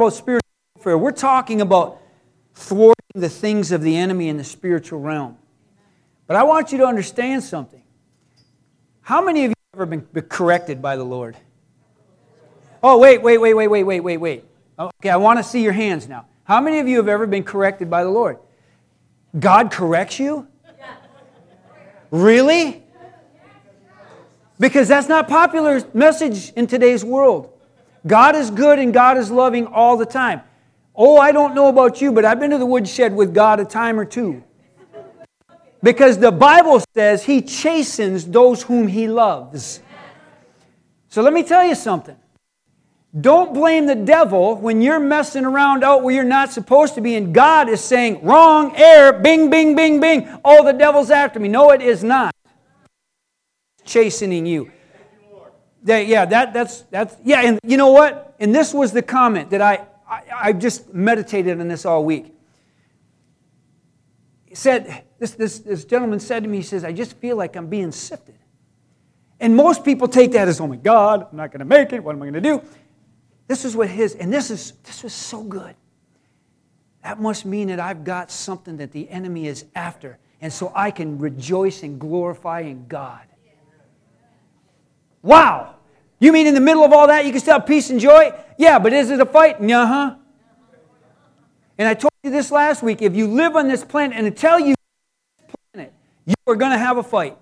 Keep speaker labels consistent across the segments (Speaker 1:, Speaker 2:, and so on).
Speaker 1: about spiritual warfare. We're talking about thwarting the things of the enemy in the spiritual realm. But I want you to understand something. How many of you have ever been corrected by the Lord? Oh, wait, wait, wait, wait, wait, wait, wait, wait. Oh, okay, I want to see your hands now. How many of you have ever been corrected by the Lord? God corrects you? Really? Because that's not popular message in today's world. God is good and God is loving all the time. Oh, I don't know about you, but I've been to the woodshed with God a time or two. Because the Bible says he chastens those whom he loves. So let me tell you something. Don't blame the devil when you're messing around out where you're not supposed to be, and God is saying, wrong, error, bing, bing, bing, bing. Oh, the devil's after me. No, it is not. Chastening you. That, yeah, that, that's, that's, yeah, and you know what? And this was the comment that I, I, I just meditated on this all week. He said, this, this, this gentleman said to me, he says, I just feel like I'm being sifted. And most people take that as, oh my God, I'm not going to make it. What am I going to do? This is what his, and this is this was so good. That must mean that I've got something that the enemy is after. And so I can rejoice and glorify in God. Wow! You mean in the middle of all that you can still have peace and joy? Yeah, but is it a fight? Uh huh. And I told you this last week. If you live on this planet, and until you this planet, you are going to have a fight.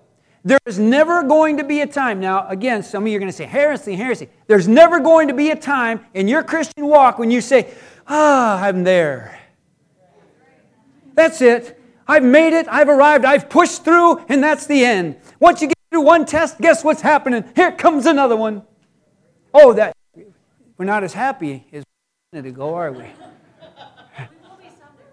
Speaker 1: There is never going to be a time, now, again, some of you are going to say, heresy, heresy. There's never going to be a time in your Christian walk when you say, ah, I'm there. That's it. I've made it, I've arrived, I've pushed through, and that's the end. Once you get through one test, guess what's happening? Here comes another one. Oh, that we're not as happy as a minute ago, are we?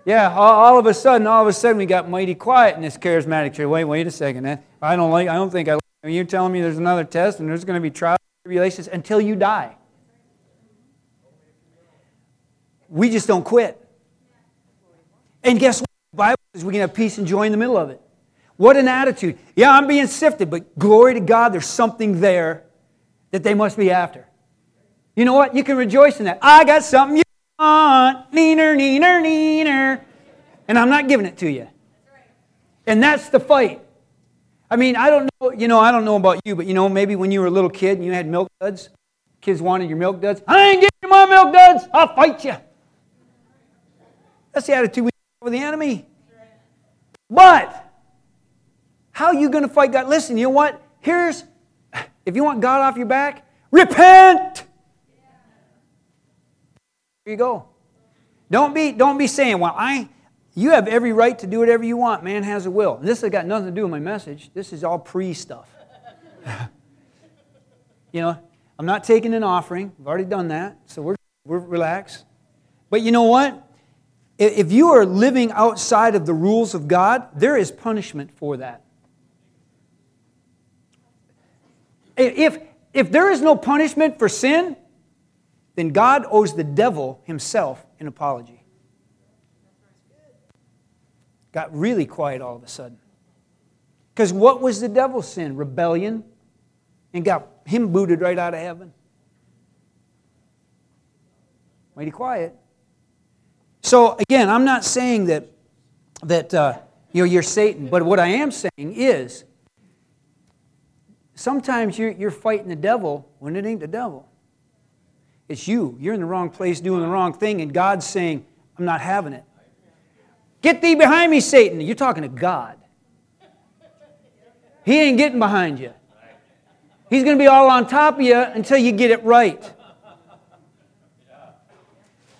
Speaker 1: Yeah, all, of a sudden, all of a sudden, we got mighty quiet in this charismatic church. Wait, wait a second. Man. I don't like. I don't think I. Like, you're telling me there's another test and there's going to be trials and tribulations until you die. We just don't quit. And guess what? The Bible says we can have peace and joy in the middle of it. What an attitude. Yeah, I'm being sifted, but glory to God, there's something there that they must be after. You know what? You can rejoice in that. I got something you want, neener, neener, neener. And I'm not giving it to you. And that's the fight. I mean, I don't know, you know, I don't know about you, but you know, maybe when you were a little kid and you had milk duds, kids wanted your milk duds. I ain't giving you my milk duds. I'll fight you. That's the attitude we have with the enemy. But how are you going to fight God? Listen, you know what? Here's if you want God off your back, repent. Here you go. Don't be, don't be saying, well, I, you have every right to do whatever you want. Man has a will. And this has got nothing to do with my message. This is all pre stuff. you know, I'm not taking an offering. I've already done that. So we're, we're relaxed. But you know what? If you are living outside of the rules of God, there is punishment for that. If, if there is no punishment for sin, then God owes the devil himself an apology. Got really quiet all of a sudden. Because what was the devil's sin? Rebellion. And got him booted right out of heaven. Mighty quiet. So again, I'm not saying that that uh, you know you're Satan, but what I am saying is sometimes you're, you're fighting the devil when it ain't the devil. It's you. You're in the wrong place doing the wrong thing, and God's saying, I'm not having it. Get thee behind me, Satan. You're talking to God. He ain't getting behind you. He's going to be all on top of you until you get it right.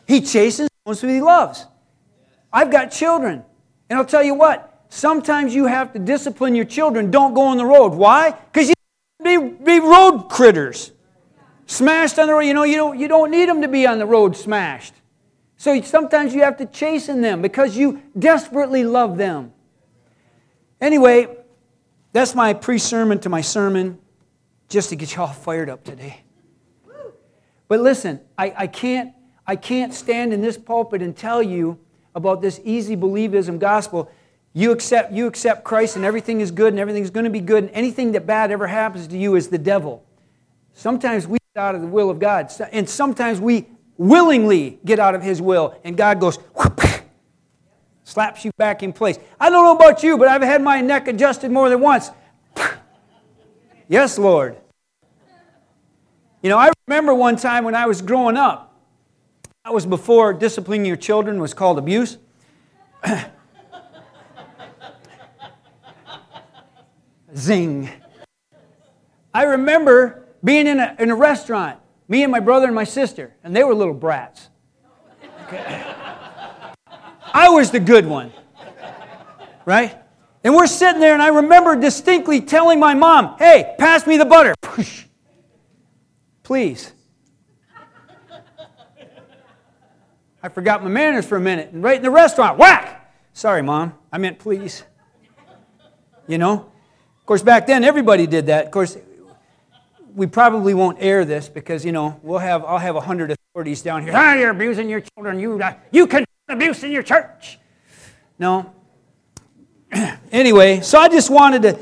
Speaker 1: He chastens those who he loves. I've got children. And I'll tell you what, sometimes you have to discipline your children. Don't go on the road. Why? Because you be, road critters smashed on the road. You know, you don't, you don't need them to be on the road smashed. So sometimes you have to chasten them because you desperately love them. Anyway, that's my pre sermon to my sermon, just to get you all fired up today. But listen, I, I, can't, I can't stand in this pulpit and tell you about this easy believism gospel. You accept, you accept Christ and everything is good and everything's going to be good, and anything that bad ever happens to you is the devil. Sometimes we get out of the will of God. And sometimes we willingly get out of His will, and God goes, whoop, slaps you back in place. I don't know about you, but I've had my neck adjusted more than once. yes, Lord. You know, I remember one time when I was growing up, that was before disciplining your children was called abuse. Zing. I remember being in a, in a restaurant, me and my brother and my sister, and they were little brats. Okay. I was the good one, right? And we're sitting there, and I remember distinctly telling my mom, hey, pass me the butter. Please. I forgot my manners for a minute, and right in the restaurant, whack! Sorry, mom, I meant please. You know? Of course, back then everybody did that. Of course, we probably won't air this because you know we'll have I'll have a hundred authorities down here. Ah, you're abusing your children. You uh, you can abuse in your church. No. anyway, so I just wanted to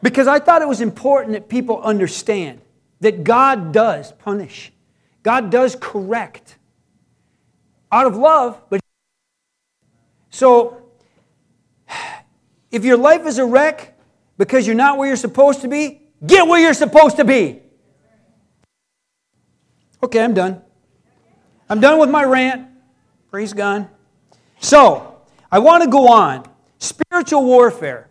Speaker 1: because I thought it was important that people understand that God does punish. God does correct out of love, but so if your life is a wreck because you're not where you're supposed to be, get where you're supposed to be. Okay, I'm done. I'm done with my rant. Praise God. So, I want to go on. Spiritual warfare.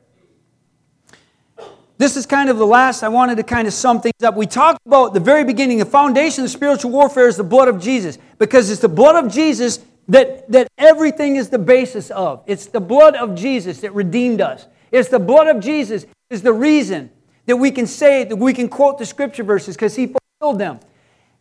Speaker 1: This is kind of the last, I wanted to kind of sum things up. We talked about the very beginning, the foundation of spiritual warfare is the blood of Jesus, because it's the blood of Jesus that, that everything is the basis of. It's the blood of Jesus that redeemed us. It's the blood of Jesus is the reason that we can say, that we can quote the scripture verses, because he fulfilled them.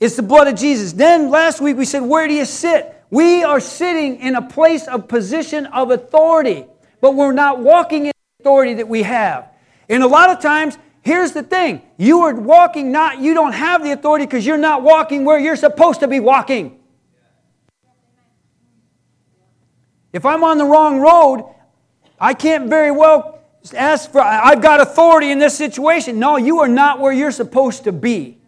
Speaker 1: It's the blood of Jesus. Then last week we said, Where do you sit? We are sitting in a place of position of authority, but we're not walking in authority that we have. And a lot of times, here's the thing you are walking not, you don't have the authority because you're not walking where you're supposed to be walking. If I'm on the wrong road, I can't very well ask for, I've got authority in this situation. No, you are not where you're supposed to be.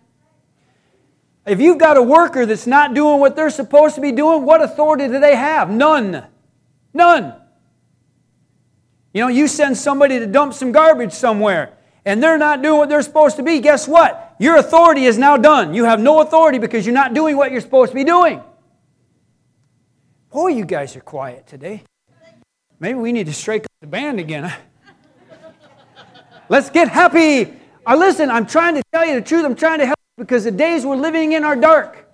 Speaker 1: If you've got a worker that's not doing what they're supposed to be doing, what authority do they have? None. None. You know, you send somebody to dump some garbage somewhere and they're not doing what they're supposed to be, guess what? Your authority is now done. You have no authority because you're not doing what you're supposed to be doing. Boy, you guys are quiet today. Maybe we need to strike up the band again. Let's get happy. Uh, listen, I'm trying to tell you the truth. I'm trying to help you because the days we're living in are dark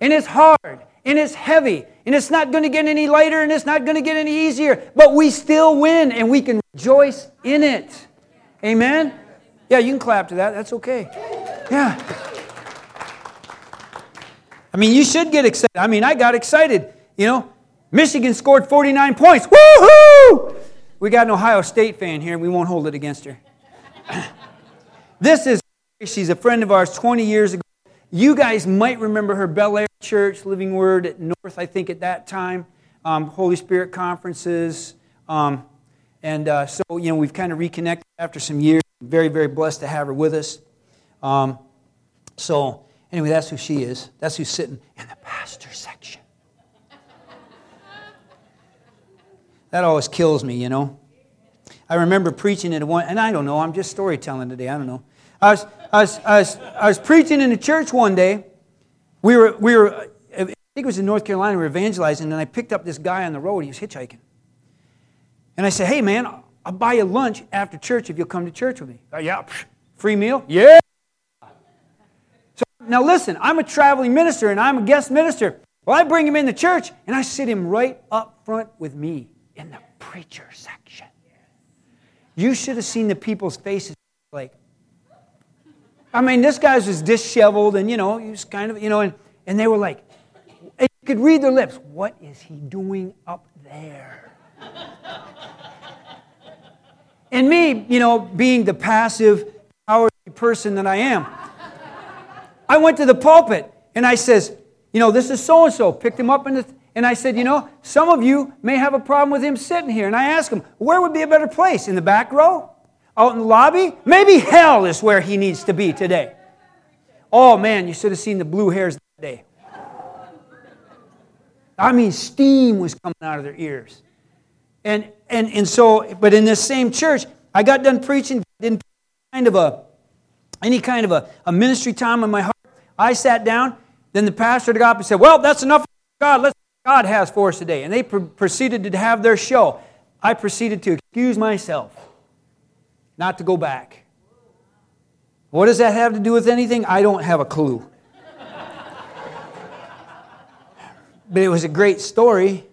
Speaker 1: and it's hard and it's heavy and it's not going to get any lighter and it's not going to get any easier, but we still win and we can rejoice in it. Amen? Yeah, you can clap to that. That's okay. Yeah. I mean, you should get excited. I mean, I got excited. You know, Michigan scored 49 points. Woohoo! We got an Ohio State fan here, we won't hold it against her. this is She's a friend of ours 20 years ago. You guys might remember her Bel Air Church, Living Word at North, I think, at that time, um, Holy Spirit conferences. Um, and uh, so, you know, we've kind of reconnected after some years. Very, very blessed to have her with us. Um, so, anyway, that's who she is. That's who's sitting in the pastor section. That always kills me, you know. I remember preaching at one, and I don't know, I'm just storytelling today, I don't know. I was, I was, I was, I was preaching in a church one day. We were, we were, I think it was in North Carolina, we were evangelizing, and I picked up this guy on the road. He was hitchhiking. And I said, hey, man, I'll buy you lunch after church if you'll come to church with me. Uh, yeah, free meal? Yeah. So now listen, I'm a traveling minister and I'm a guest minister. Well, I bring him in the church and I sit him right up front with me in the preacher section. You should have seen the people's faces like, I mean, this guy was disheveled and, you know, he was kind of, you know, and, and they were like, you could read their lips. What is he doing up there? and me, you know, being the passive, cowardly person that I am, I went to the pulpit and I says, you know, this is so and so. Picked him up in the, and I said, you know, some of you may have a problem with him sitting here. And I asked him, where would be a better place? In the back row? Out in the lobby? Maybe hell is where he needs to be today. Oh man, you should have seen the blue hairs that day. I mean, steam was coming out of their ears. And, and, and so, but in this same church, I got done preaching, didn't kind of a, any kind of a, a ministry time in my heart. I sat down, then the pastor got up and said, Well, that's enough God. Let's God has for us today. And they pr- proceeded to have their show. I proceeded to excuse myself, not to go back. What does that have to do with anything? I don't have a clue. but it was a great story.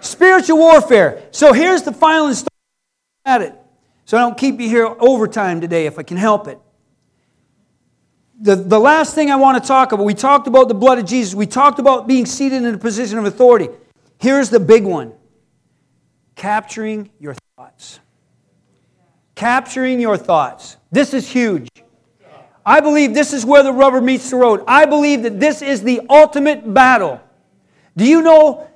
Speaker 1: Spiritual warfare. So here's the final installment at it. So I don't keep you here overtime today if I can help it. The, the last thing I want to talk about, we talked about the blood of Jesus. We talked about being seated in a position of authority. Here's the big one capturing your thoughts. Capturing your thoughts. This is huge. I believe this is where the rubber meets the road. I believe that this is the ultimate battle. Do you know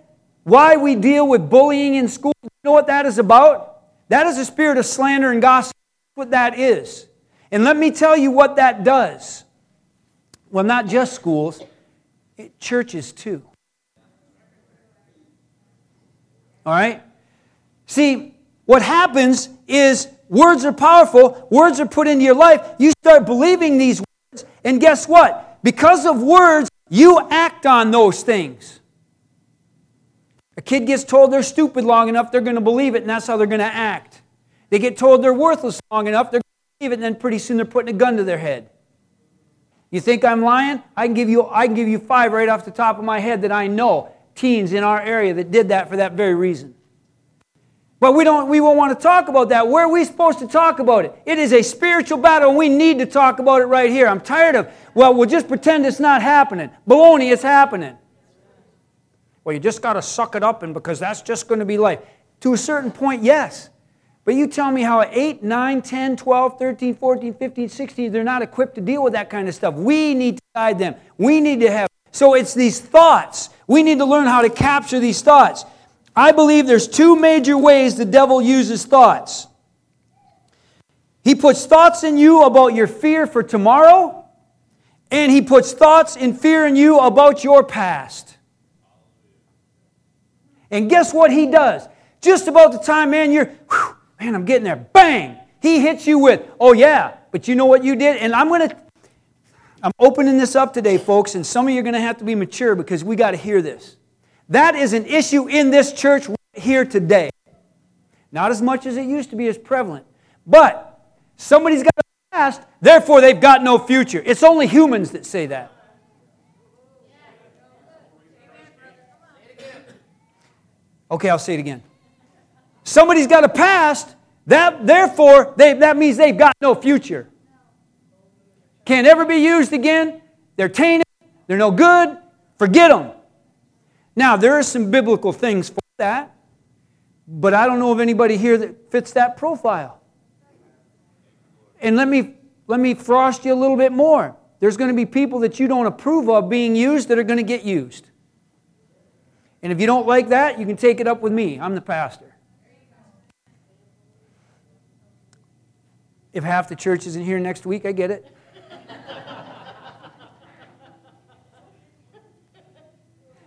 Speaker 1: why we deal with bullying in school? Do you know what that is about? That is a spirit of slander and gossip. That's what that is. And let me tell you what that does. Well, not just schools, it, churches too. All right? See, what happens is words are powerful, words are put into your life. You start believing these words, and guess what? Because of words, you act on those things. A kid gets told they're stupid long enough, they're going to believe it, and that's how they're going to act. They get told they're worthless long enough, they're going to believe it, and then pretty soon they're putting a gun to their head. You think I'm lying? I can give you, I can give you five right off the top of my head that I know teens in our area that did that for that very reason. But we don't we won't want to talk about that. Where are we supposed to talk about it? It is a spiritual battle, and we need to talk about it right here. I'm tired of, well, we'll just pretend it's not happening. Baloney, it's happening. Well, you just got to suck it up, and because that's just going to be life. To a certain point, yes. But you tell me how 8, 9, 10, 12, 13, 14, 15, 16, they're not equipped to deal with that kind of stuff. We need to guide them. We need to have. So it's these thoughts. We need to learn how to capture these thoughts. I believe there's two major ways the devil uses thoughts. He puts thoughts in you about your fear for tomorrow, and he puts thoughts and fear in you about your past. And guess what he does? Just about the time, man, you're, whew, man, I'm getting there. Bang! He hits you with, oh yeah, but you know what you did? And I'm going to, I'm opening this up today, folks, and some of you are going to have to be mature because we got to hear this. That is an issue in this church right here today. Not as much as it used to be as prevalent. But somebody's got a past, therefore they've got no future. It's only humans that say that. Okay, I'll say it again. Somebody's got a past, that, therefore, they, that means they've got no future. Can't ever be used again. They're tainted. They're no good. Forget them. Now, there are some biblical things for that, but I don't know of anybody here that fits that profile. And let me, let me frost you a little bit more. There's going to be people that you don't approve of being used that are going to get used. And if you don't like that, you can take it up with me. I'm the pastor. If half the church isn't here next week, I get it.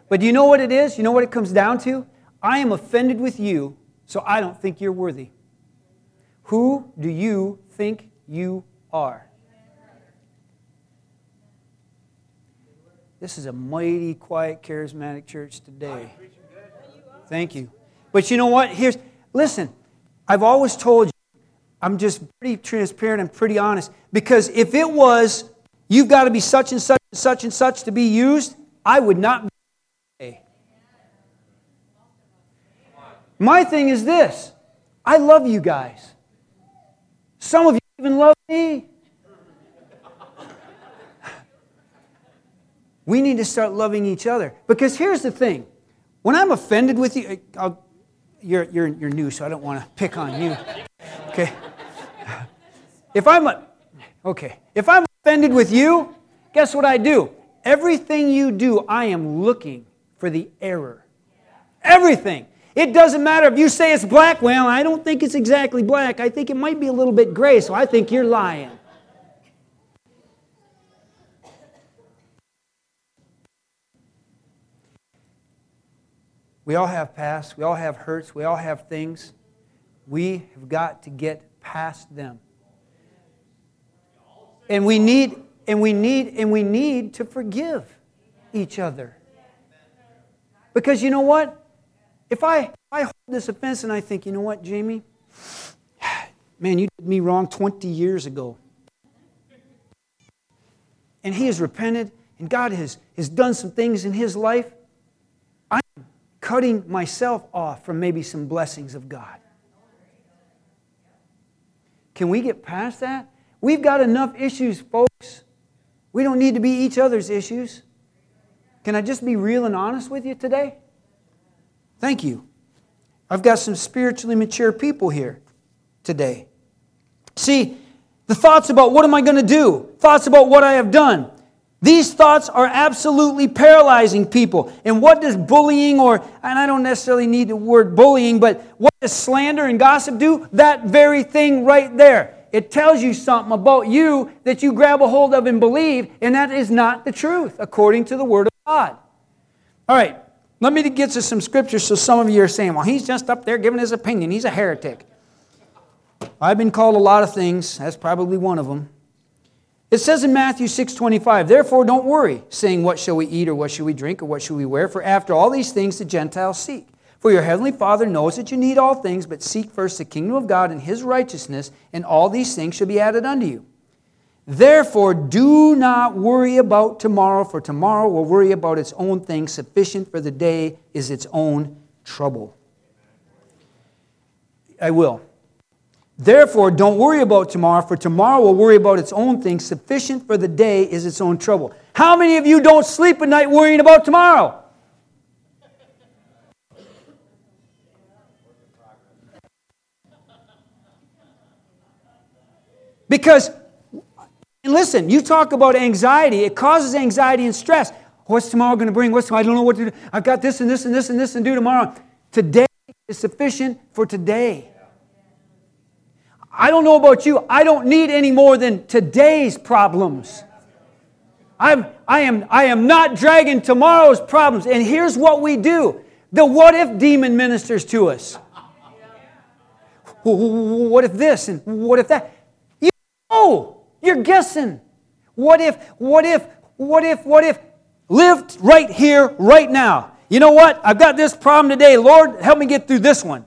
Speaker 1: but do you know what it is? You know what it comes down to? I am offended with you, so I don't think you're worthy. Who do you think you are? This is a mighty quiet, charismatic church today. Thank you. But you know what? Here's, listen, I've always told you, I'm just pretty transparent and pretty honest. Because if it was, you've got to be such and such and such and such to be used, I would not be. My thing is this I love you guys. Some of you even love me. We need to start loving each other. Because here's the thing when I'm offended with you, uh, I'll, you're, you're, you're new, so I don't want to pick on you. Okay? If I'm, a, okay, if I'm offended with you, guess what I do? Everything you do, I am looking for the error. Everything. It doesn't matter if you say it's black. Well, I don't think it's exactly black. I think it might be a little bit gray, so I think you're lying. We all have pasts, We all have hurts. We all have things. We have got to get past them. And we need and we need and we need to forgive each other. Because you know what? If I if I hold this offense and I think, you know what, Jamie? Man, you did me wrong 20 years ago. And he has repented, and God has, has done some things in his life. I'm cutting myself off from maybe some blessings of God. Can we get past that? We've got enough issues, folks. We don't need to be each other's issues. Can I just be real and honest with you today? Thank you. I've got some spiritually mature people here today. See, the thoughts about what am I going to do, thoughts about what I have done, these thoughts are absolutely paralyzing people. And what does bullying, or, and I don't necessarily need the word bullying, but what does slander and gossip do? That very thing right there. It tells you something about you that you grab a hold of and believe, and that is not the truth, according to the Word of God. All right, let me get to some scriptures so some of you are saying, well, he's just up there giving his opinion. He's a heretic. I've been called a lot of things. That's probably one of them. It says in Matthew 6:25, "Therefore don't worry, saying what shall we eat or what shall we drink or what shall we wear, for after all these things the Gentiles seek. For your heavenly Father knows that you need all things, but seek first the kingdom of God and his righteousness, and all these things shall be added unto you. Therefore do not worry about tomorrow, for tomorrow will worry about its own things. Sufficient for the day is its own trouble." I will. Therefore, don't worry about tomorrow, for tomorrow will worry about its own things. Sufficient for the day is its own trouble. How many of you don't sleep at night worrying about tomorrow? Because, listen, you talk about anxiety, it causes anxiety and stress. What's tomorrow going to bring? What's tomorrow? I don't know what to do. I've got this and this and this and this and do tomorrow. Today is sufficient for today. I don't know about you, I don't need any more than today's problems. I'm, I, am, I am not dragging tomorrow's problems. And here's what we do the what if demon ministers to us. What if this and what if that? Know, you're guessing. What if, what if, what if, what if? Lived right here, right now. You know what? I've got this problem today. Lord, help me get through this one.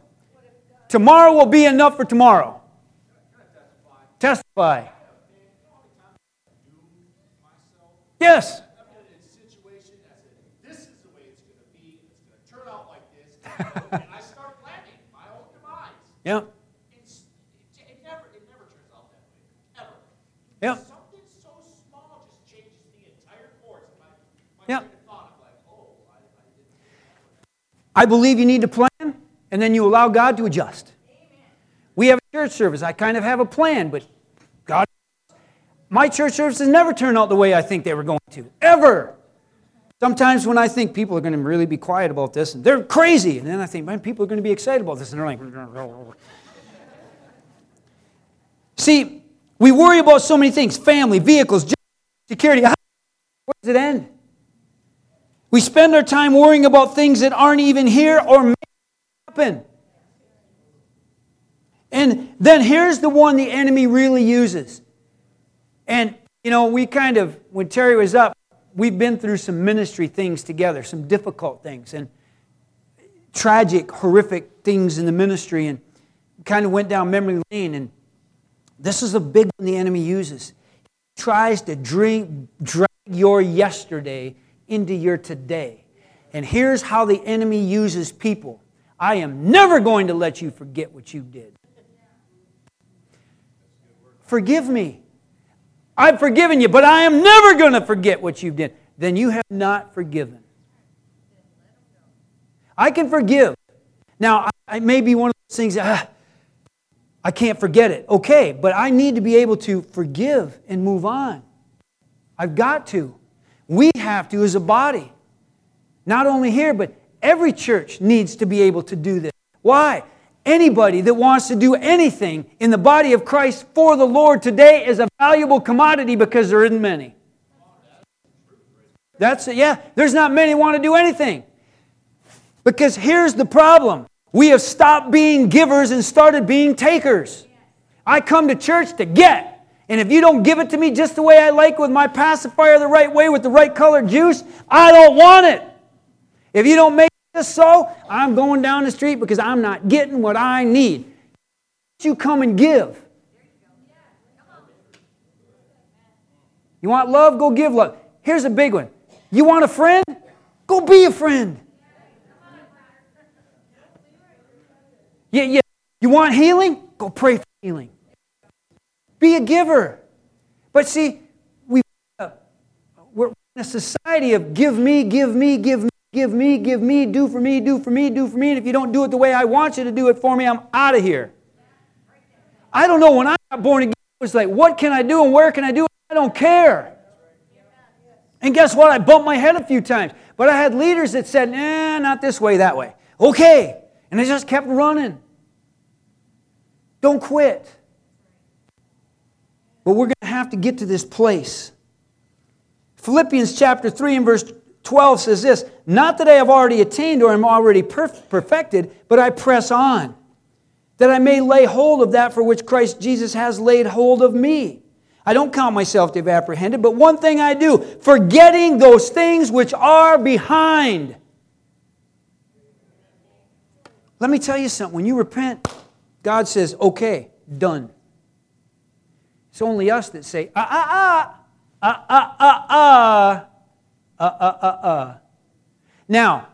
Speaker 1: Tomorrow will be enough for tomorrow. Testify. Yes.
Speaker 2: I start planning my own demise.
Speaker 1: Yeah.
Speaker 2: It's, it, it, never, it never turns out that way, ever.
Speaker 1: Yeah.
Speaker 2: Something so small just changes the entire course my, my
Speaker 1: Yeah.
Speaker 2: thought. I'm like, oh, I, I.
Speaker 1: I believe you need to plan, and then you allow God to adjust. We have a church service. I kind of have a plan, but God, my church services never turn out the way I think they were going to, ever. Sometimes when I think people are going to really be quiet about this, and they're crazy, and then I think, man, people are going to be excited about this, and they're like, see, we worry about so many things family, vehicles, security. Where does it end? We spend our time worrying about things that aren't even here or may happen. And then here's the one the enemy really uses. And, you know, we kind of, when Terry was up, we've been through some ministry things together, some difficult things, and tragic, horrific things in the ministry, and kind of went down memory lane. And this is a big one the enemy uses. He tries to drink, drag your yesterday into your today. And here's how the enemy uses people I am never going to let you forget what you did. Forgive me. I've forgiven you, but I am never going to forget what you did. Then you have not forgiven. I can forgive. Now, I may be one of those things, ah, I can't forget it. Okay, but I need to be able to forgive and move on. I've got to. We have to as a body. Not only here, but every church needs to be able to do this. Why? Anybody that wants to do anything in the body of Christ for the Lord today is a valuable commodity because there isn't many. That's it, yeah. There's not many want to do anything. Because here's the problem we have stopped being givers and started being takers. I come to church to get. And if you don't give it to me just the way I like with my pacifier the right way with the right colored juice, I don't want it. If you don't make this so, I'm going down the street because I'm not getting what I need. You come and give. You want love? Go give love. Here's a big one. You want a friend? Go be a friend. Yeah, yeah. You want healing? Go pray for healing. Be a giver. But see, we, uh, we're in a society of give me, give me, give me, give me, give me, do for me, do for me, do for me. And if you don't do it the way I want you to do it for me, I'm out of here. I don't know. When I got born again, it was like, what can I do and where can I do it? I don't care. And guess what? I bumped my head a few times. But I had leaders that said, nah, not this way, that way. Okay. And I just kept running. Don't quit. But we're going to have to get to this place. Philippians chapter 3 and verse 12 says this Not that I have already attained or am already perfected, but I press on, that I may lay hold of that for which Christ Jesus has laid hold of me. I don't count myself to have apprehended, but one thing I do, forgetting those things which are behind. Let me tell you something. When you repent, God says, okay, done. It's only us that say, ah, ah, ah, ah, ah, ah, ah, ah, ah, ah, ah. Now,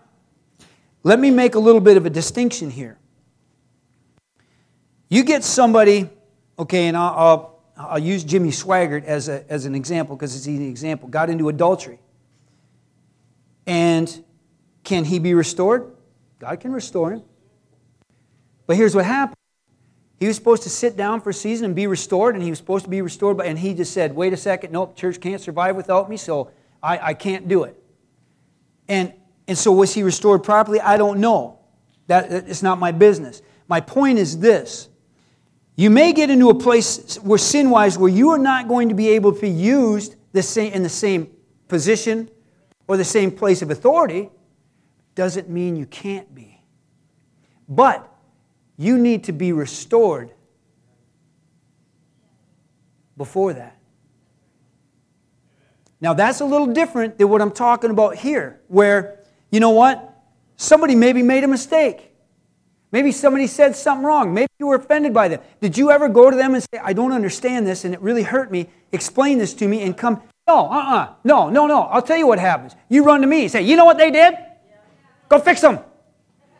Speaker 1: let me make a little bit of a distinction here. You get somebody, okay, and I'll, I'll, I'll use Jimmy Swaggart as, a, as an example because it's an example, got into adultery. And can he be restored? God can restore him. But here's what happened he was supposed to sit down for a season and be restored, and he was supposed to be restored, but, and he just said, wait a second, nope, church can't survive without me, so I, I can't do it. And, and so was he restored properly? I don't know. That, it's not my business. My point is this. You may get into a place where sin wise where you are not going to be able to be used the same, in the same position or the same place of authority. Doesn't mean you can't be. But you need to be restored before that. Now, that's a little different than what I'm talking about here, where, you know what? Somebody maybe made a mistake. Maybe somebody said something wrong. Maybe you were offended by them. Did you ever go to them and say, I don't understand this and it really hurt me? Explain this to me and come. No, uh uh-uh. uh. No, no, no. I'll tell you what happens. You run to me and say, You know what they did? Go fix them.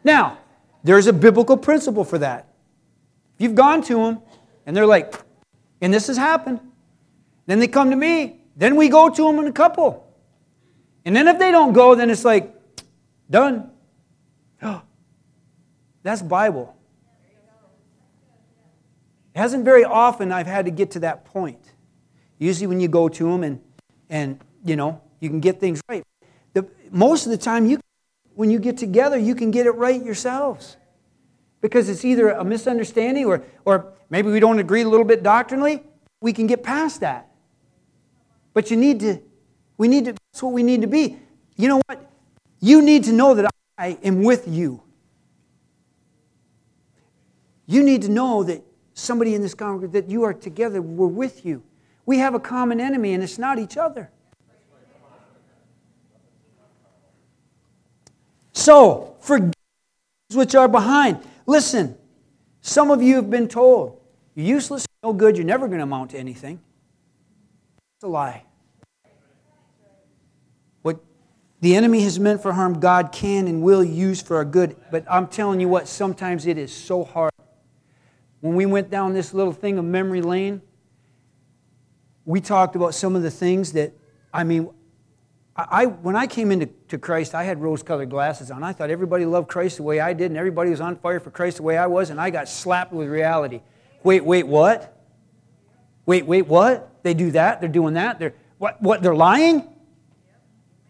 Speaker 1: Now, there's a biblical principle for that. If you've gone to them and they're like, and this has happened, then they come to me, then we go to them in a couple. And then if they don't go, then it's like, done. That's Bible. It hasn't very often I've had to get to that point. Usually when you go to them and, and you know, you can get things right. The, most of the time you when you get together, you can get it right yourselves. Because it's either a misunderstanding or, or maybe we don't agree a little bit doctrinally. We can get past that. But you need to, we need to, that's what we need to be. You know what? You need to know that I am with you. You need to know that somebody in this congregation, that you are together, we're with you. We have a common enemy, and it's not each other. So, forgive which are behind. Listen, some of you have been told, you're useless, no good, you're never going to amount to anything. It's a lie. What the enemy has meant for harm, God can and will use for our good. But I'm telling you what, sometimes it is so hard. When we went down this little thing of memory lane, we talked about some of the things that, I mean, I, when I came into to Christ, I had rose colored glasses on. I thought everybody loved Christ the way I did, and everybody was on fire for Christ the way I was, and I got slapped with reality. Wait, wait, what? Wait, wait, what? They do that? They're doing that? They're, what, what, they're lying?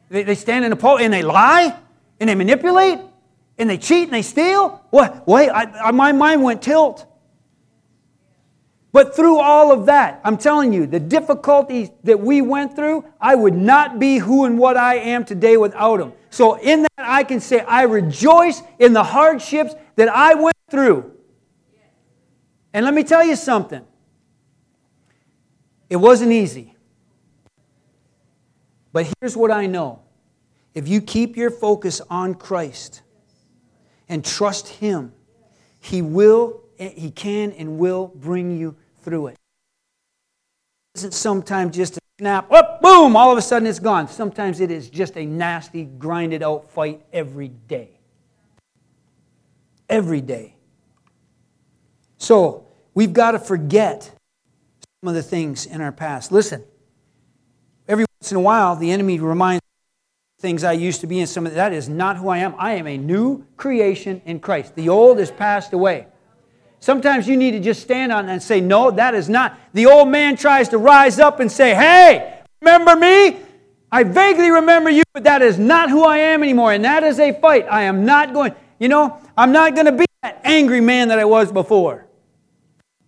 Speaker 1: They, they stand in a pole and they lie? And they manipulate? And they cheat and they steal? What? Wait, I, I, my mind went tilt. But through all of that, I'm telling you, the difficulties that we went through, I would not be who and what I am today without them. So, in that, I can say, I rejoice in the hardships that I went through. And let me tell you something it wasn't easy. But here's what I know if you keep your focus on Christ and trust Him, He will, He can, and will bring you through it. It isn't sometimes just a snap, up, boom, all of a sudden it's gone. Sometimes it is just a nasty, grinded out fight every day. Every day. So we've got to forget some of the things in our past. Listen, every once in a while, the enemy reminds things I used to be, and some of that is not who I am. I am a new creation in Christ. The old has passed away. Sometimes you need to just stand on and say, No, that is not. The old man tries to rise up and say, Hey, remember me? I vaguely remember you, but that is not who I am anymore. And that is a fight. I am not going, you know, I'm not going to be that angry man that I was before.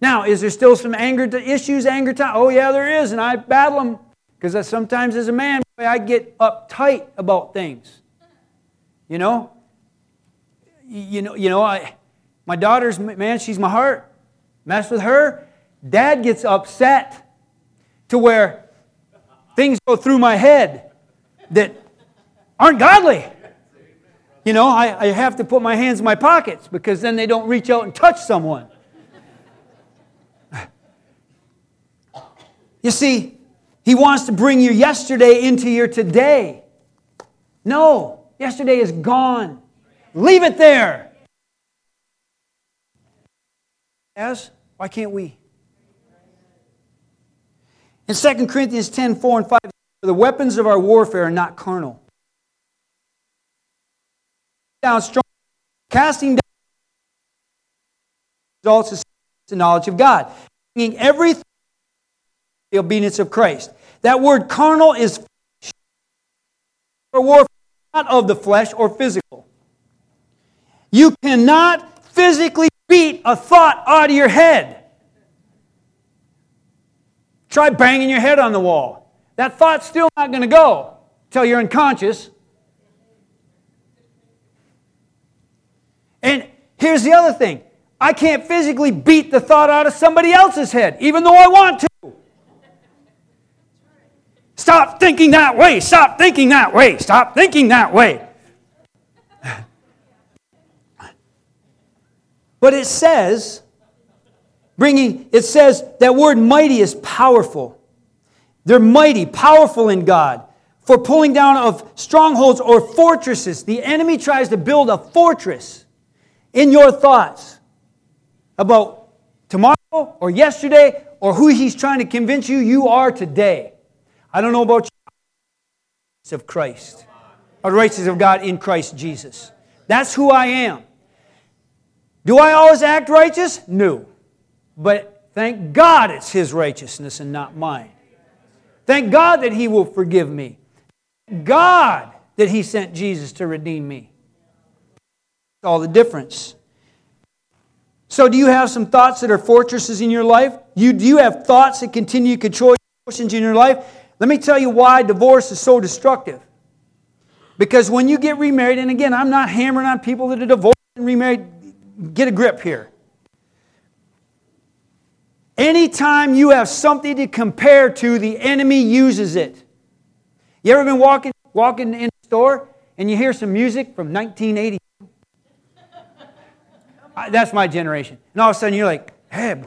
Speaker 1: Now, is there still some anger to issues, anger time? Oh, yeah, there is, and I battle them because sometimes as a man, I get uptight about things. You know, you know, you know, I, my daughter's man, she's my heart. Mess with her, dad gets upset to where things go through my head that aren't godly. You know, I, I have to put my hands in my pockets because then they don't reach out and touch someone. You see, he wants to bring your yesterday into your today. No, yesterday is gone. Leave it there. As? Why can't we? In 2 Corinthians 10 4 and 5, the weapons of our warfare are not carnal. Down strong, casting down results in the knowledge of God, bringing everything the obedience of Christ. That word carnal is for warfare, not of the flesh or physical. You cannot physically beat a thought out of your head. Try banging your head on the wall. That thought's still not going to go until you're unconscious. And here's the other thing I can't physically beat the thought out of somebody else's head, even though I want to. Stop thinking that way. Stop thinking that way. Stop thinking that way. But it says, bringing, it says that word mighty is powerful. They're mighty, powerful in God for pulling down of strongholds or fortresses. The enemy tries to build a fortress in your thoughts about tomorrow or yesterday or who he's trying to convince you you are today. I don't know about you, of Christ, or the righteousness of God in Christ Jesus. That's who I am. Do I always act righteous? No. But thank God it's His righteousness and not mine. Thank God that He will forgive me. God that He sent Jesus to redeem me. all the difference. So, do you have some thoughts that are fortresses in your life? You, do you have thoughts that continue to control emotions in your life? Let me tell you why divorce is so destructive. Because when you get remarried, and again, I'm not hammering on people that are divorced and remarried, get a grip here. Anytime you have something to compare to, the enemy uses it. You ever been walking, walking in a store and you hear some music from 1980? That's my generation. And all of a sudden you're like, hey,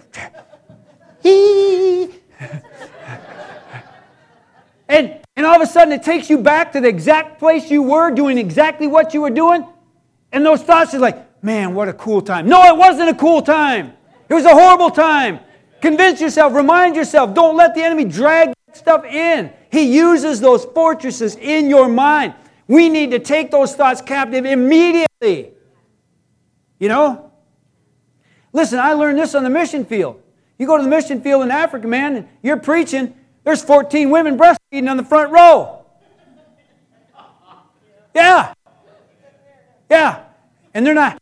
Speaker 1: And, and all of a sudden it takes you back to the exact place you were doing exactly what you were doing. And those thoughts are like, man, what a cool time. No, it wasn't a cool time. It was a horrible time. Convince yourself, remind yourself, don't let the enemy drag stuff in. He uses those fortresses in your mind. We need to take those thoughts captive immediately. You know? Listen, I learned this on the mission field. You go to the mission field in Africa, man, and you're preaching, there's 14 women breastfeeding on the front row. Yeah. Yeah. And they're not.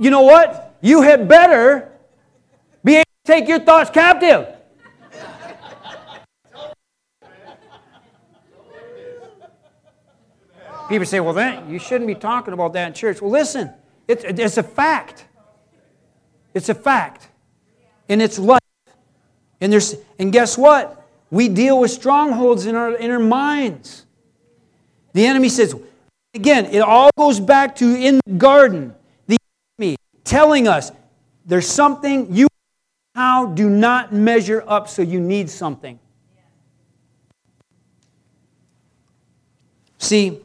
Speaker 1: You know what? You had better be able to take your thoughts captive. People say, well, then you shouldn't be talking about that in church. Well, listen, it's, it's a fact. It's a fact. And it's life. And, there's, and guess what? We deal with strongholds in our, in our minds. The enemy says, again, it all goes back to in the garden, telling us there's something you how do not measure up, so you need something. See,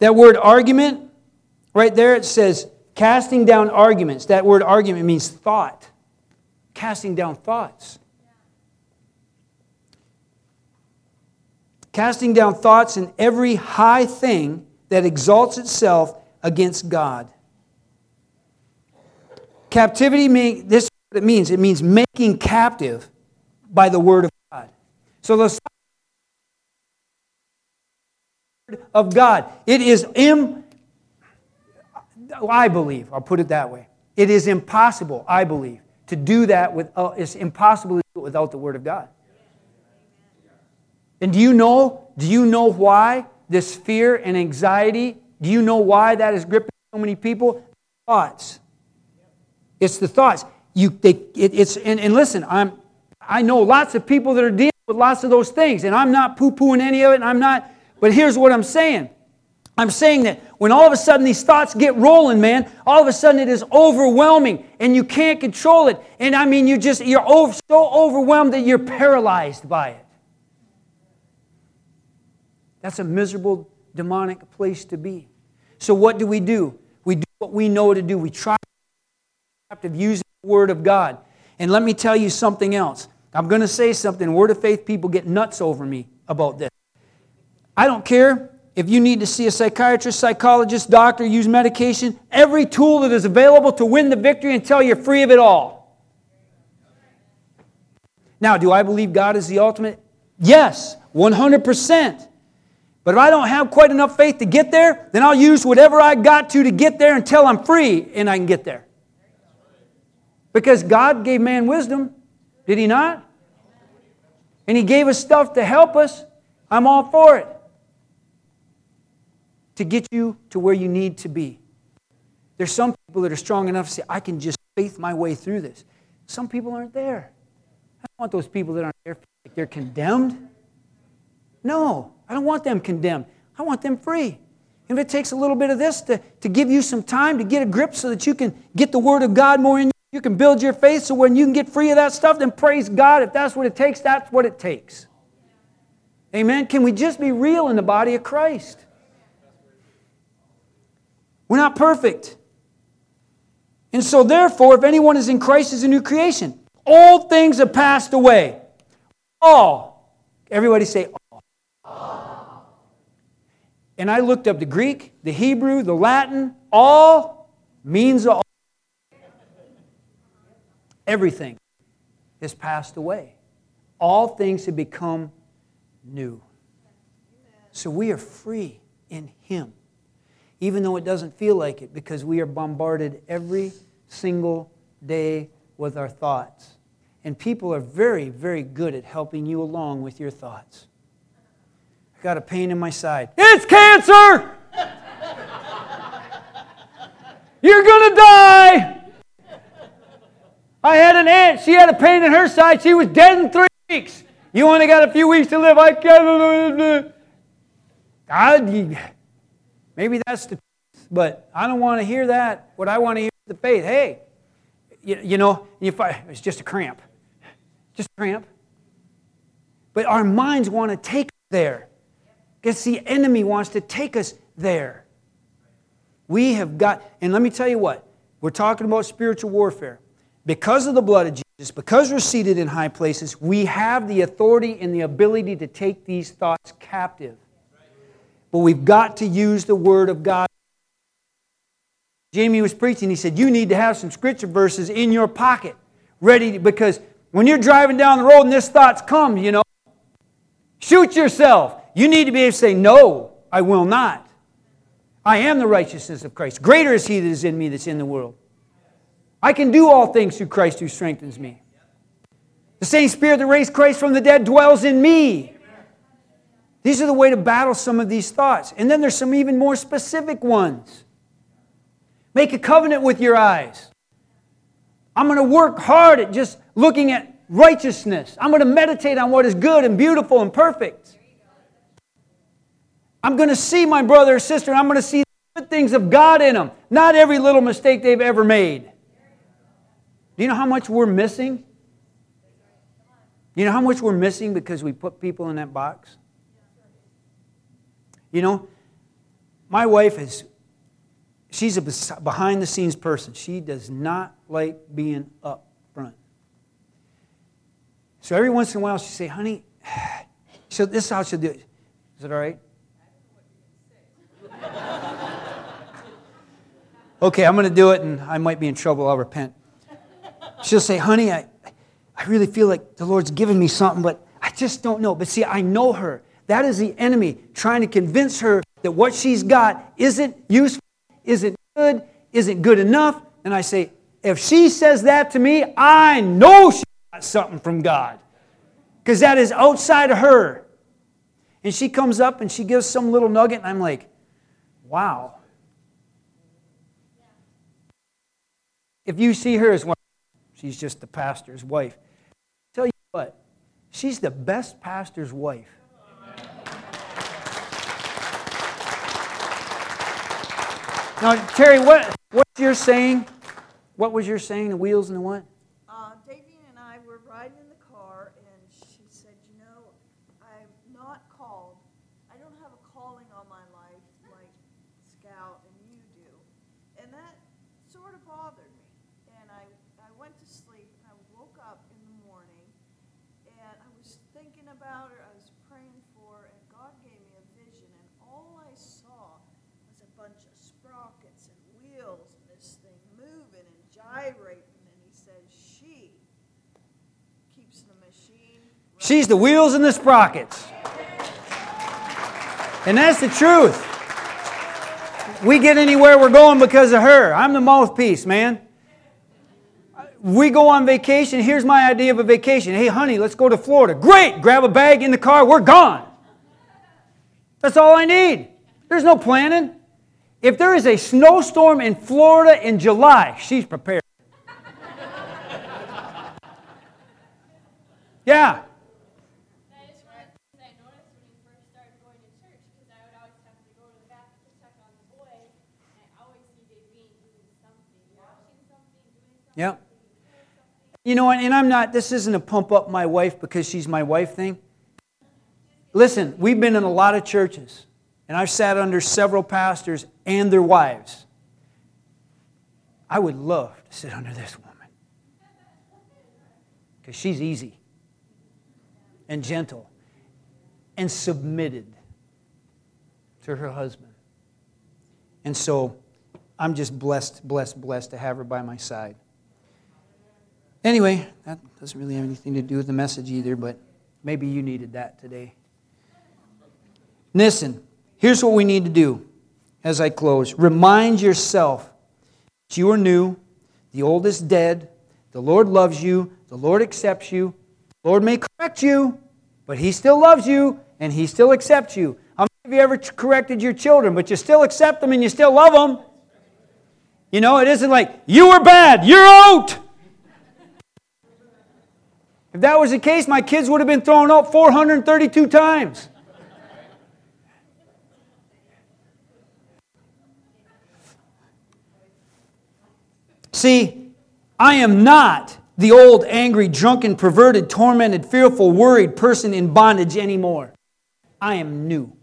Speaker 1: that word argument, right there, it says casting down arguments. That word argument means thought, casting down thoughts. Casting down thoughts and every high thing that exalts itself against God. Captivity, mean, this is what it means. It means making captive by the word of God. So the word of God. It is Im I believe, I'll put it that way. It is impossible, I believe, to do that with uh, it's impossible to do it without the word of God. And do you know, do you know why this fear and anxiety, do you know why that is gripping so many people? Thoughts. It's the thoughts. You, they, it, it's, and, and listen, I'm, I know lots of people that are dealing with lots of those things, and I'm not poo pooing any of it, and I'm not but here's what I'm saying I'm saying that when all of a sudden these thoughts get rolling, man, all of a sudden it is overwhelming and you can't control it. And I mean, you just, you're over, so overwhelmed that you're paralyzed by it. That's a miserable, demonic place to be. So, what do we do? We do what we know to do. We try to use the Word of God. And let me tell you something else. I'm going to say something. Word of faith people get nuts over me about this. I don't care if you need to see a psychiatrist, psychologist, doctor, use medication, every tool that is available to win the victory until you're free of it all. Now, do I believe God is the ultimate? Yes, 100%. But if I don't have quite enough faith to get there, then I'll use whatever I got to to get there until I'm free and I can get there. Because God gave man wisdom, did He not? And He gave us stuff to help us. I'm all for it to get you to where you need to be. There's some people that are strong enough to say, I can just faith my way through this. Some people aren't there. I don't want those people that aren't there like they're condemned. No, I don't want them condemned. I want them free. If it takes a little bit of this to, to give you some time to get a grip so that you can get the Word of God more in you, can build your faith so when you can get free of that stuff, then praise God. If that's what it takes, that's what it takes. Amen. Can we just be real in the body of Christ? We're not perfect. And so, therefore, if anyone is in Christ, is a new creation. All things have passed away. All. Everybody say all. all. And I looked up the Greek, the Hebrew, the Latin. All means all. Everything has passed away. All things have become new. So we are free in Him even though it doesn't feel like it, because we are bombarded every single day with our thoughts. And people are very, very good at helping you along with your thoughts. I got a pain in my side. It's cancer! You're gonna die! I had an aunt, she had a pain in her side, she was dead in three weeks. You only got a few weeks to live. I can't. God, Maybe that's the truth, but I don't want to hear that. What I want to hear is the faith. Hey, you, you know, if I, it's just a cramp. Just a cramp. But our minds want to take us there. Because the enemy wants to take us there. We have got, and let me tell you what, we're talking about spiritual warfare. Because of the blood of Jesus, because we're seated in high places, we have the authority and the ability to take these thoughts captive. But we've got to use the Word of God. Jamie was preaching, he said, You need to have some scripture verses in your pocket, ready, to, because when you're driving down the road and this thoughts come, you know, shoot yourself. You need to be able to say, No, I will not. I am the righteousness of Christ. Greater is He that is in me that's in the world. I can do all things through Christ who strengthens me. The same Spirit that raised Christ from the dead dwells in me. These are the way to battle some of these thoughts. And then there's some even more specific ones. Make a covenant with your eyes. I'm going to work hard at just looking at righteousness. I'm going to meditate on what is good and beautiful and perfect. I'm going to see my brother or sister, and I'm going to see the good things of God in them, not every little mistake they've ever made. Do you know how much we're missing? You know how much we're missing because we put people in that box? You know, my wife is, she's a behind the scenes person. She does not like being up front. So every once in a while she'll say, honey, so this is how she'll do it. Is it all right? okay, I'm going to do it and I might be in trouble. I'll repent. She'll say, honey, I, I really feel like the Lord's given me something, but I just don't know. But see, I know her. That is the enemy trying to convince her that what she's got isn't useful, isn't good, isn't good enough. And I say, if she says that to me, I know she got something from God. Because that is outside of her. And she comes up and she gives some little nugget, and I'm like, wow. If you see her as one, she's just the pastor's wife. tell you what, she's the best pastor's wife. Now, Terry, what what's your saying? What was your saying? The wheels and the what?
Speaker 3: Uh, Davy and I were riding in the car, and she said, "You know, I'm not called. I don't have a calling on my life like Scout and you do," and that sort of bothered me. And I I went to sleep, and I woke up in the morning, and I was thinking about her. I was praying for her, and God gave me a vision, and all I saw was a bunch of sprockets and wheels and this thing moving and gyrating. And he says, She keeps the machine. Running."
Speaker 1: She's the wheels and the sprockets. And that's the truth. We get anywhere we're going because of her. I'm the mouthpiece, man. We go on vacation. Here's my idea of a vacation. Hey, honey, let's go to Florida. Great. Grab a bag in the car. We're gone. That's all I need. There's no planning. If there is a snowstorm in Florida in July, she's prepared. Yeah.
Speaker 4: That is one of the things I noticed when we first started going to church, because I would always have to go to the back to check on the boy, and I always see Davine doing something, watching something, doing something.
Speaker 1: Yep. You know, and I'm not, this isn't a pump up my wife because she's my wife thing. Listen, we've been in a lot of churches, and I've sat under several pastors and their wives. I would love to sit under this woman because she's easy and gentle and submitted to her husband. And so I'm just blessed, blessed, blessed to have her by my side. Anyway, that doesn't really have anything to do with the message either, but maybe you needed that today. Listen, here's what we need to do as I close. Remind yourself that you are new, the old is dead, the Lord loves you, the Lord accepts you, the Lord may correct you, but He still loves you and He still accepts you. How many of you ever corrected your children, but you still accept them and you still love them? You know, it isn't like, you were bad, you're out. If that was the case, my kids would have been thrown up 432 times. See, I am not the old, angry, drunken, perverted, tormented, fearful, worried person in bondage anymore. I am new.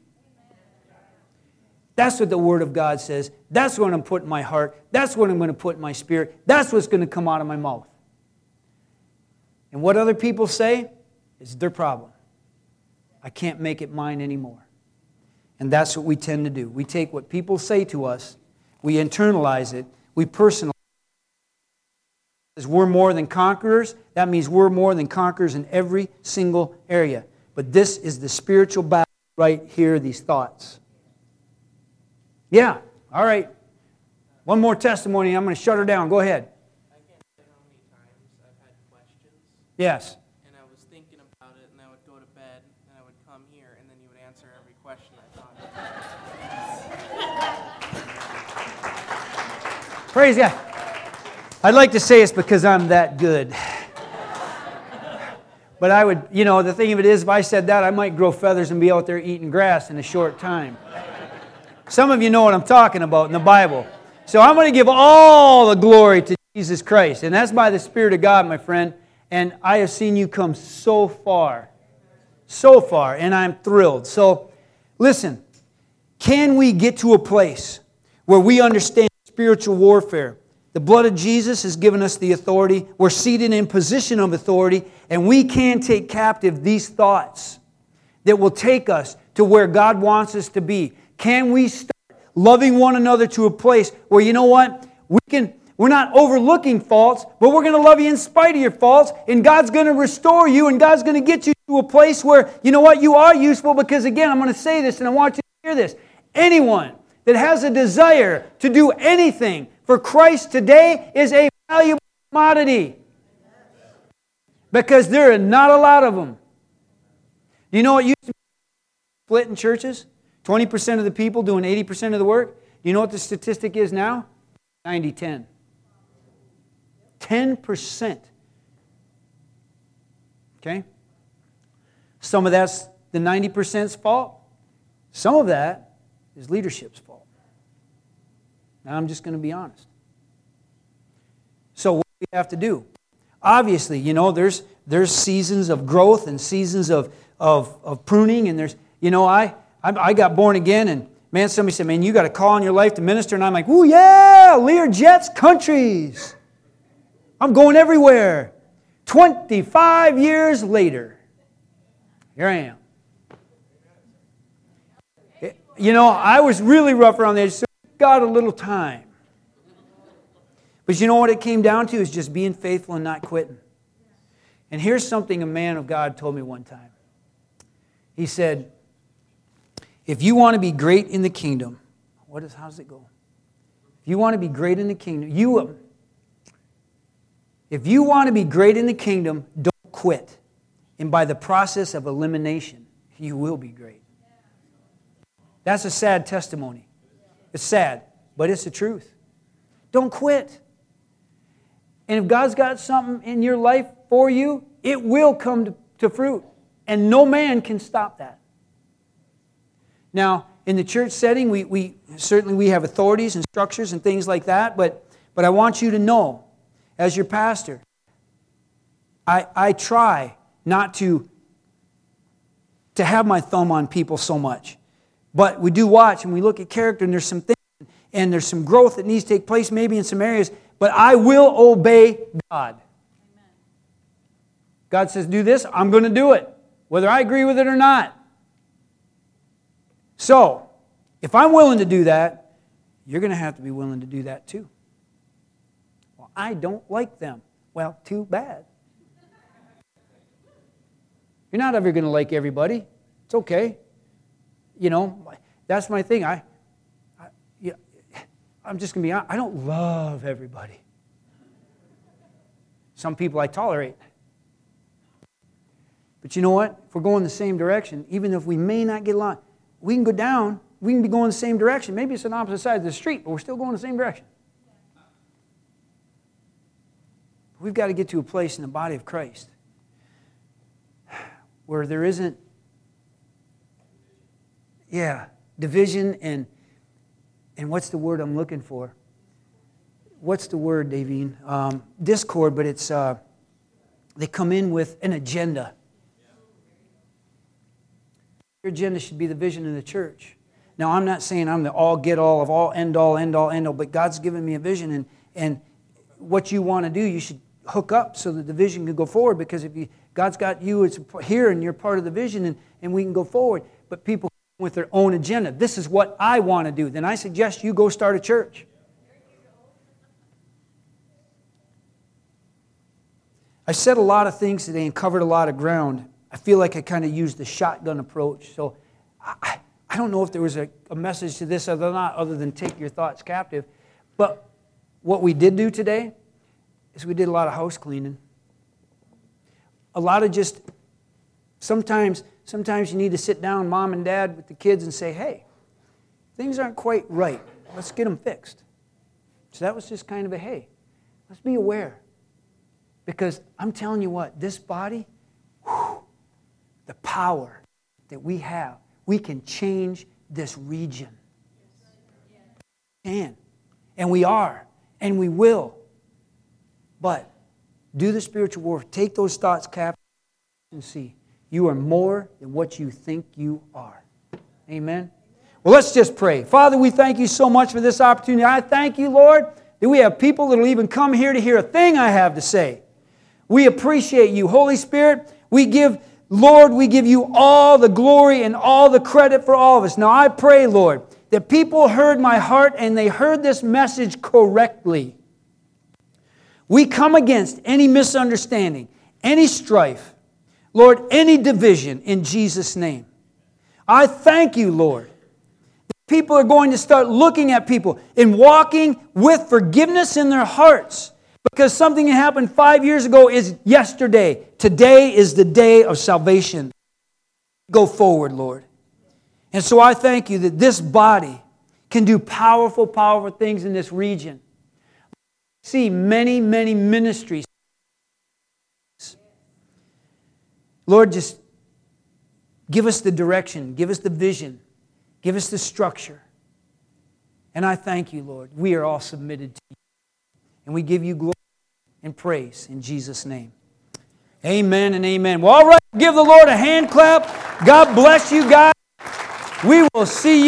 Speaker 1: That's what the Word of God says. That's what I'm putting in my heart. That's what I'm going to put in my spirit. That's what's going to come out of my mouth. And what other people say is their problem. I can't make it mine anymore. And that's what we tend to do. We take what people say to us, we internalize it, we personalize it. We're more than conquerors. That means we're more than conquerors in every single area. But this is the spiritual battle right here, these thoughts. Yeah, all right. One more testimony, I'm going to shut her down. Go ahead. Yes.
Speaker 5: And I was thinking about it, and I would go to bed, and I would come here, and then you would answer every question I thought.
Speaker 1: Praise God. I'd like to say it's because I'm that good. But I would, you know, the thing of it is, if I said that, I might grow feathers and be out there eating grass in a short time. Some of you know what I'm talking about in the Bible. So I'm going to give all the glory to Jesus Christ. And that's by the Spirit of God, my friend. And I have seen you come so far. So far. And I'm thrilled. So listen, can we get to a place where we understand spiritual warfare? The blood of Jesus has given us the authority. We're seated in position of authority, and we can take captive these thoughts that will take us to where God wants us to be. Can we start loving one another to a place where you know what? We can we're not overlooking faults, but we're going to love you in spite of your faults, and God's going to restore you, and God's going to get you to a place where, you know what, you are useful because, again, I'm going to say this, and I want you to hear this. Anyone that has a desire to do anything for Christ today is a valuable commodity because there are not a lot of them. You know what used to be split in churches? 20% of the people doing 80% of the work. You know what the statistic is now? 90 10. 10%. Okay? Some of that's the 90%'s fault. Some of that is leadership's fault. Now, I'm just going to be honest. So, what do we have to do? Obviously, you know, there's, there's seasons of growth and seasons of, of, of pruning, and there's, you know, I, I, I got born again, and man, somebody said, man, you got a call in your life to minister, and I'm like, ooh, yeah, Lear Jets countries. I'm going everywhere. 25 years later, here I am. You know, I was really rough around the edge, so got a little time. But you know what it came down to is just being faithful and not quitting. And here's something a man of God told me one time. He said, if you want to be great in the kingdom, what is, how does it go? If you want to be great in the kingdom, you, if you want to be great in the kingdom, don't quit. And by the process of elimination, you will be great. That's a sad testimony. It's sad, but it's the truth. Don't quit. And if God's got something in your life for you, it will come to, to fruit. And no man can stop that. Now, in the church setting, we, we certainly we have authorities and structures and things like that, but, but I want you to know as your pastor. I, I try not to, to have my thumb on people so much. But we do watch and we look at character, and there's some things, and there's some growth that needs to take place maybe in some areas, but I will obey God. God says, do this, I'm going to do it, whether I agree with it or not. So, if I'm willing to do that, you're going to have to be willing to do that too. I don't like them. Well, too bad. You're not ever going to like everybody. It's okay. You know, that's my thing. I, I'm just going to be honest. I don't love everybody. Some people I tolerate. But you know what? If we're going the same direction, even if we may not get along, we can go down. We can be going the same direction. Maybe it's on the opposite sides of the street, but we're still going the same direction. We've got to get to a place in the body of Christ where there isn't, yeah, division and, and what's the word I'm looking for? What's the word, Davine? Um, discord, but it's, uh, they come in with an agenda. Your agenda should be the vision of the church. Now, I'm not saying I'm the all get all of all, end all, end all, end all, but God's given me a vision, and, and what you want to do, you should hook up so that the vision can go forward because if you, God's got you it's here and you're part of the vision and, and we can go forward. But people with their own agenda. This is what I want to do. Then I suggest you go start a church. I said a lot of things today and covered a lot of ground. I feel like I kind of used the shotgun approach. So I, I don't know if there was a, a message to this other not other than take your thoughts captive. But what we did do today is we did a lot of house cleaning. A lot of just sometimes sometimes you need to sit down mom and dad with the kids and say, "Hey, things aren't quite right. Let's get them fixed." So that was just kind of a hey, let's be aware. Because I'm telling you what, this body, whew, the power that we have, we can change this region. And, and we are, and we will. But do the spiritual war. Take those thoughts captive and see. You are more than what you think you are. Amen. Well, let's just pray. Father, we thank you so much for this opportunity. I thank you, Lord, that we have people that will even come here to hear a thing I have to say. We appreciate you. Holy Spirit, we give, Lord, we give you all the glory and all the credit for all of us. Now, I pray, Lord, that people heard my heart and they heard this message correctly. We come against any misunderstanding, any strife, Lord, any division in Jesus' name. I thank you, Lord. People are going to start looking at people and walking with forgiveness in their hearts because something that happened five years ago is yesterday. Today is the day of salvation. Go forward, Lord. And so I thank you that this body can do powerful, powerful things in this region. See many, many ministries. Lord, just give us the direction, give us the vision, give us the structure. And I thank you, Lord. We are all submitted to you. And we give you glory and praise in Jesus' name. Amen and amen. Well, all right, give the Lord a hand clap. God bless you guys. We will see you.